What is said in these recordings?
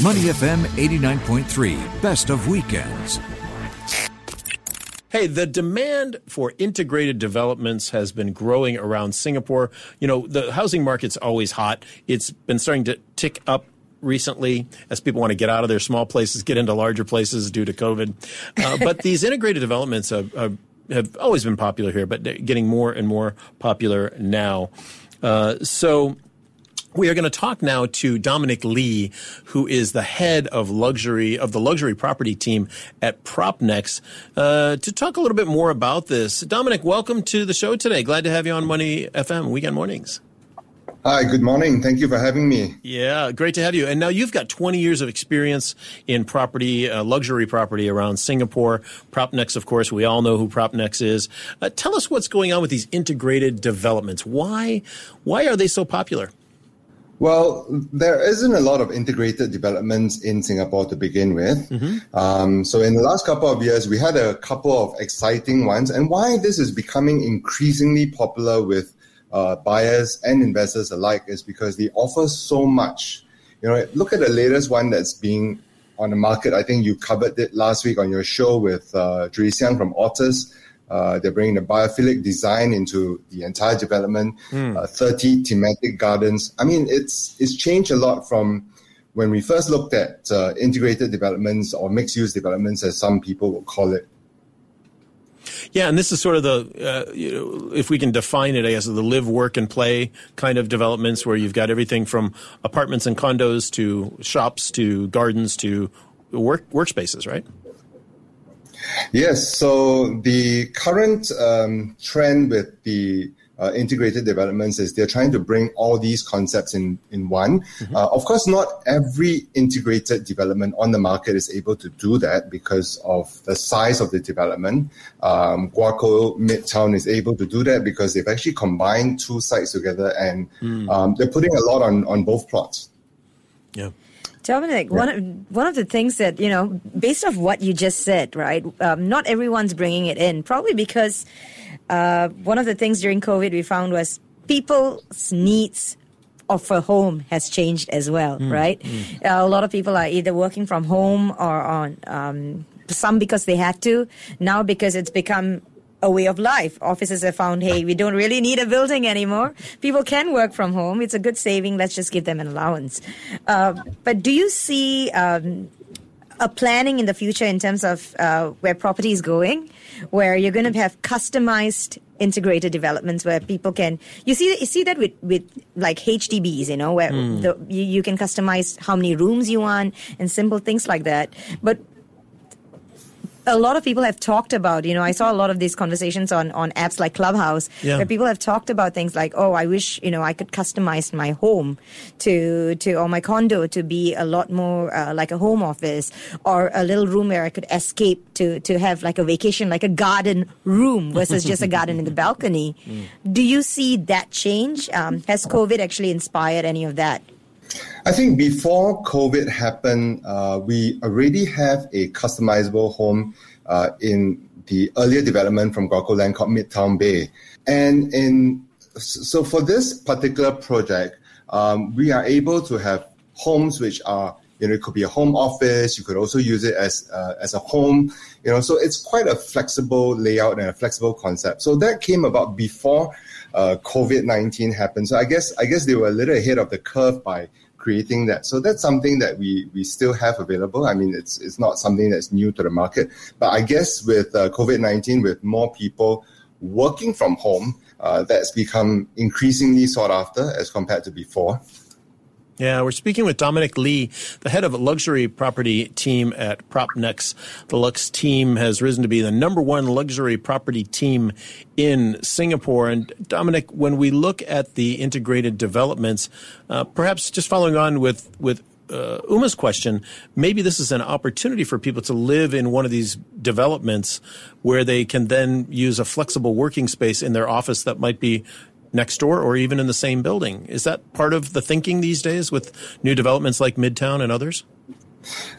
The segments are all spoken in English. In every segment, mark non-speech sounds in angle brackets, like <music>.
Money FM 89.3, best of weekends. Hey, the demand for integrated developments has been growing around Singapore. You know, the housing market's always hot. It's been starting to tick up recently as people want to get out of their small places, get into larger places due to COVID. Uh, <laughs> but these integrated developments have, have always been popular here, but getting more and more popular now. Uh, so we are going to talk now to Dominic Lee, who is the head of luxury of the luxury property team at Propnex, uh, to talk a little bit more about this. Dominic, welcome to the show today. Glad to have you on Money FM Weekend Mornings. Hi, good morning. Thank you for having me. Yeah, great to have you. And now you've got 20 years of experience in property, uh, luxury property around Singapore. Propnex, of course, we all know who Propnex is. Uh, tell us what's going on with these integrated developments. Why, why are they so popular? Well, there isn't a lot of integrated developments in Singapore to begin with. Mm-hmm. Um, so, in the last couple of years, we had a couple of exciting ones. And why this is becoming increasingly popular with uh, buyers and investors alike is because they offer so much. You know, look at the latest one that's being on the market. I think you covered it last week on your show with uh, Xiang from Ortus. Uh, they're bringing the biophilic design into the entire development. Mm. Uh, Thirty thematic gardens. I mean, it's it's changed a lot from when we first looked at uh, integrated developments or mixed use developments, as some people would call it. Yeah, and this is sort of the, uh, you know, if we can define it, I guess, the live, work, and play kind of developments where you've got everything from apartments and condos to shops to gardens to work workspaces, right? Yes. So the current um, trend with the uh, integrated developments is they're trying to bring all these concepts in in one. Mm-hmm. Uh, of course, not every integrated development on the market is able to do that because of the size of the development. Um, Guoco Midtown is able to do that because they've actually combined two sites together and mm. um, they're putting a lot on on both plots. Yeah. Dominic, one of one of the things that you know, based off what you just said, right? Um, not everyone's bringing it in, probably because uh, one of the things during COVID we found was people's needs of a home has changed as well, mm, right? Mm. Uh, a lot of people are either working from home or on um, some because they had to, now because it's become a way of life. Offices have found, hey, we don't really need a building anymore. People can work from home. It's a good saving. Let's just give them an allowance. Uh, but do you see um, a planning in the future in terms of uh, where property is going, where you're going to have customized integrated developments where people can you see you see that with with like HDBs you know where mm. the, you, you can customize how many rooms you want and simple things like that but a lot of people have talked about, you know, I saw a lot of these conversations on, on apps like Clubhouse yeah. where people have talked about things like, oh, I wish, you know, I could customize my home to, to, or my condo to be a lot more uh, like a home office or a little room where I could escape to, to have like a vacation, like a garden room versus just a garden in the <laughs> balcony. Mm. Do you see that change? Um, has COVID actually inspired any of that? I think before COVID happened, uh, we already have a customizable home uh, in the earlier development from GuocoLand called Midtown Bay. And in so for this particular project, um, we are able to have homes which are you know it could be a home office you could also use it as uh, as a home you know so it's quite a flexible layout and a flexible concept so that came about before uh, covid-19 happened so i guess i guess they were a little ahead of the curve by creating that. So that's something that we we still have available. I mean, it's it's not something that's new to the market, but I guess with uh, COVID nineteen, with more people working from home, uh, that's become increasingly sought after as compared to before. Yeah, we're speaking with Dominic Lee, the head of a luxury property team at Propnex. The Lux team has risen to be the number one luxury property team in Singapore. And Dominic, when we look at the integrated developments, uh, perhaps just following on with with uh, Uma's question, maybe this is an opportunity for people to live in one of these developments where they can then use a flexible working space in their office that might be next door or even in the same building. Is that part of the thinking these days with new developments like Midtown and others?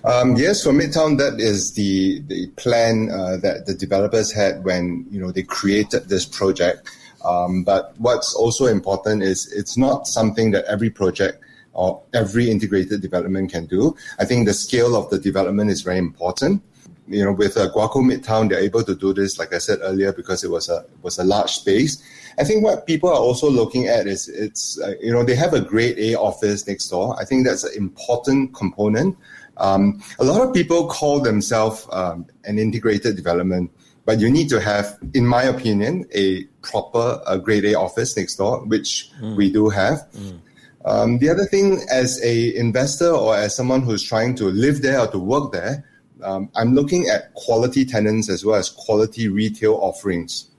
Um, yes, for Midtown, that is the the plan uh, that the developers had when you know they created this project. Um, but what's also important is it's not something that every project or every integrated development can do. I think the scale of the development is very important. You know, with uh, Guoco Midtown, they're able to do this, like I said earlier, because it was a was a large space. I think what people are also looking at is it's uh, you know they have a grade A office next door. I think that's an important component. Um, a lot of people call themselves um, an integrated development, but you need to have, in my opinion, a proper uh, grade A office next door, which mm. we do have. Mm. Um, the other thing, as a investor or as someone who's trying to live there or to work there, um, I'm looking at quality tenants as well as quality retail offerings.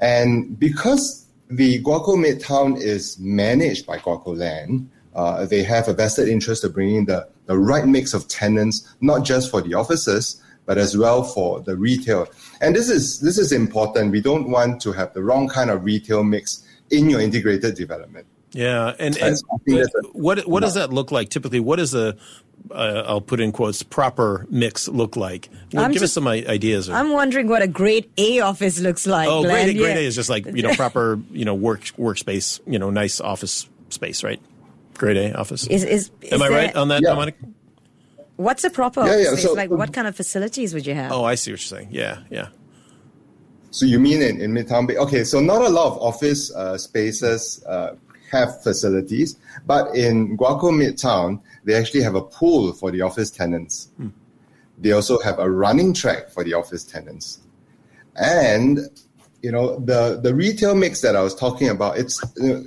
And because the Guoco Midtown is managed by GuocoLand, uh, they have a vested interest of bringing the, the right mix of tenants, not just for the offices, but as well for the retail. And this is this is important. We don't want to have the wrong kind of retail mix in your integrated development. Yeah, and, and what what does that look like typically? What does a uh, I'll put in quotes proper mix look like? Well, give just, us some ideas. I'm wondering what a grade A office looks like. Oh, grade A, grade A is just like you know <laughs> proper you know work workspace, you know nice office space, right? Grade A office. Is is, is am I right on that, yeah. Dominic? What's a proper yeah, yeah. So, like what kind of facilities would you have? Oh, I see what you're saying. Yeah, yeah. So you mean in, in Midtown Bay? Okay, so not a lot of office uh, spaces uh, have facilities, but in Guoco Midtown, they actually have a pool for the office tenants. Hmm. They also have a running track for the office tenants. And, you know, the, the retail mix that I was talking about, it's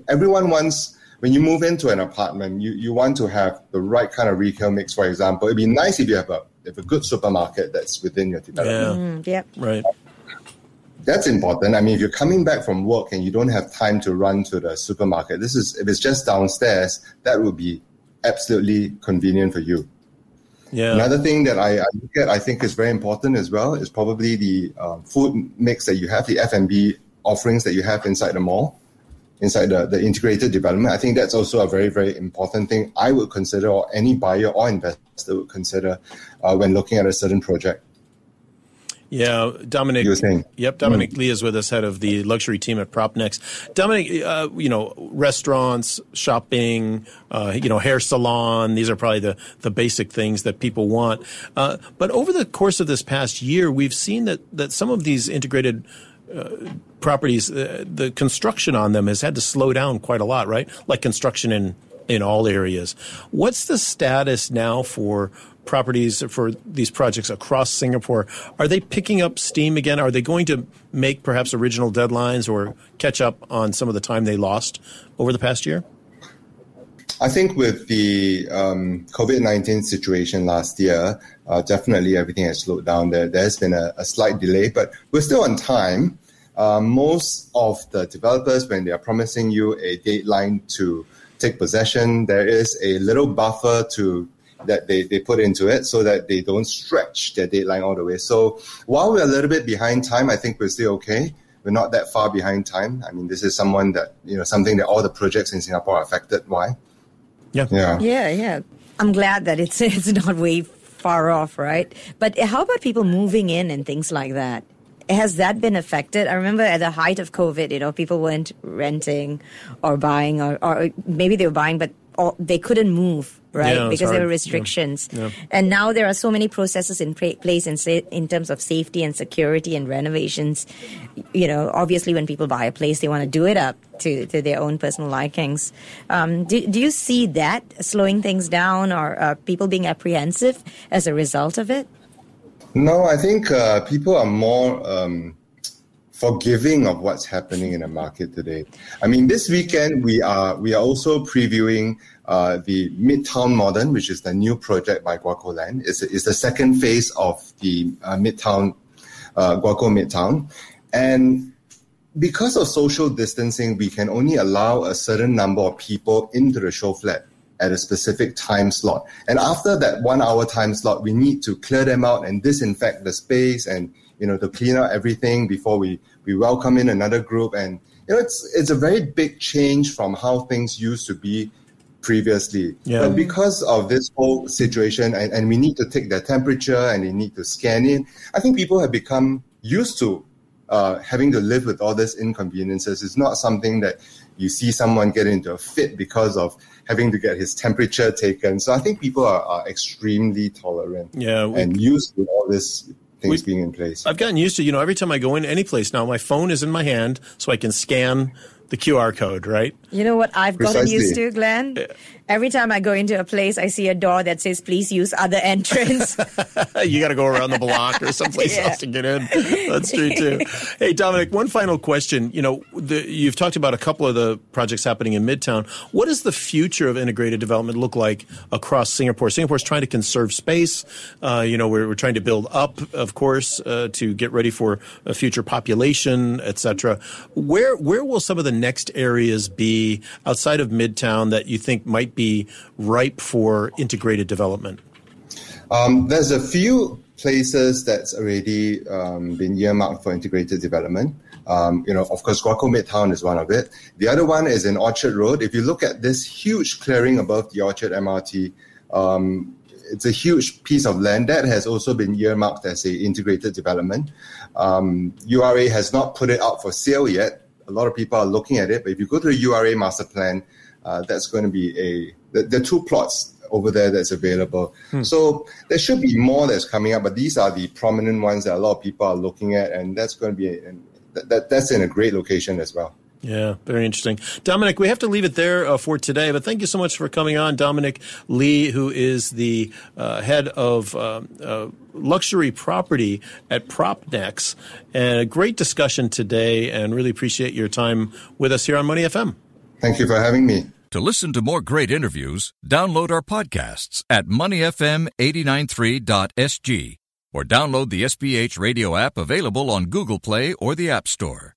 everyone wants, when you move into an apartment, you, you want to have the right kind of retail mix, for example. It'd be nice if you have a, if a good supermarket that's within your development. Yeah. Mm, yep. Right that's important. I mean, if you're coming back from work and you don't have time to run to the supermarket, this is if it's just downstairs, that would be absolutely convenient for you. Yeah. Another thing that I, I look at, I think is very important as well, is probably the uh, food mix that you have, the F&B offerings that you have inside the mall, inside the, the integrated development. I think that's also a very, very important thing I would consider, or any buyer or investor would consider uh, when looking at a certain project. Yeah, Dominic. You were saying. Yep, Dominic mm. Lee is with us, head of the luxury team at PropNex. Dominic, uh, you know, restaurants, shopping, uh, you know, hair salon. These are probably the the basic things that people want. Uh, but over the course of this past year, we've seen that that some of these integrated uh, properties, uh, the construction on them has had to slow down quite a lot, right? Like construction in in all areas. What's the status now for properties for these projects across Singapore, are they picking up steam again? Are they going to make perhaps original deadlines or catch up on some of the time they lost over the past year? I think with the um, COVID 19 situation last year, uh, definitely everything has slowed down. There, there's been a, a slight delay, but we're still on time. Uh, most of the developers, when they are promising you a deadline to take possession, there is a little buffer to that they, they put into it so that they don't stretch their deadline all the way. So while we're a little bit behind time, I think we're still okay. We're not that far behind time. I mean, this is someone that, you know, something that all the projects in Singapore are affected by. Yeah. Yeah. Yeah. Yeah. I'm glad that it's, <laughs> it's not way far off, right? But how about people moving in and things like that? Has that been affected? I remember at the height of COVID, you know, people weren't renting or buying, or, or maybe they were buying, but all, they couldn't move right? Yeah, because there were restrictions. Yeah. Yeah. and now there are so many processes in place in, in terms of safety and security and renovations. You know obviously when people buy a place they want to do it up to, to their own personal likings. Um, do, do you see that slowing things down or uh, people being apprehensive as a result of it? No i think uh, people are more um forgiving of what's happening in the market today. I mean, this weekend we are we are also previewing uh, the Midtown Modern, which is the new project by GuocoLand. It's, it's the second phase of the uh, Midtown uh, Guoco Midtown, and because of social distancing, we can only allow a certain number of people into the show flat at a specific time slot. And after that one hour time slot, we need to clear them out and disinfect the space and you know to clean out everything before we we welcome in another group and you know it's it's a very big change from how things used to be previously yeah. but because of this whole situation and, and we need to take their temperature and they need to scan in i think people have become used to uh, having to live with all these inconveniences it's not something that you see someone get into a fit because of having to get his temperature taken. So I think people are, are extremely tolerant yeah, we, and used to all this things we, being in place. I've gotten used to, you know, every time I go in any place now, my phone is in my hand so I can scan the QR code, right? You know what I've Precisely. gotten used to, Glenn? Every time I go into a place, I see a door that says, please use other entrance. <laughs> <laughs> you got to go around the block or someplace yeah. else to get in. That's true, too. <laughs> hey, Dominic, one final question. You know, the, you've talked about a couple of the projects happening in Midtown. What does the future of integrated development look like across Singapore? Singapore's trying to conserve space. Uh, you know, we're, we're, trying to build up, of course, uh, to get ready for a future population, et cetera. Where, where will some of the next areas be outside of Midtown that you think might be ripe for integrated development? Um, there's a few places that's already um, been earmarked for integrated development. Um, you know, of course, Guoco Midtown is one of it. The other one is in Orchard Road. If you look at this huge clearing above the Orchard MRT, um, it's a huge piece of land that has also been earmarked as a integrated development. Um, URA has not put it out for sale yet. A lot of people are looking at it, but if you go to the URA master plan, uh, that's going to be a the, the two plots over there that's available. Hmm. So there should be more that's coming up, but these are the prominent ones that a lot of people are looking at, and that's going to be a, that, that's in a great location as well. Yeah, very interesting. Dominic, we have to leave it there uh, for today, but thank you so much for coming on. Dominic Lee, who is the uh, head of uh, uh luxury property at Propnex. And a great discussion today, and really appreciate your time with us here on Money FM. Thank you for having me. To listen to more great interviews, download our podcasts at moneyfm893.sg or download the SPH radio app available on Google Play or the App Store.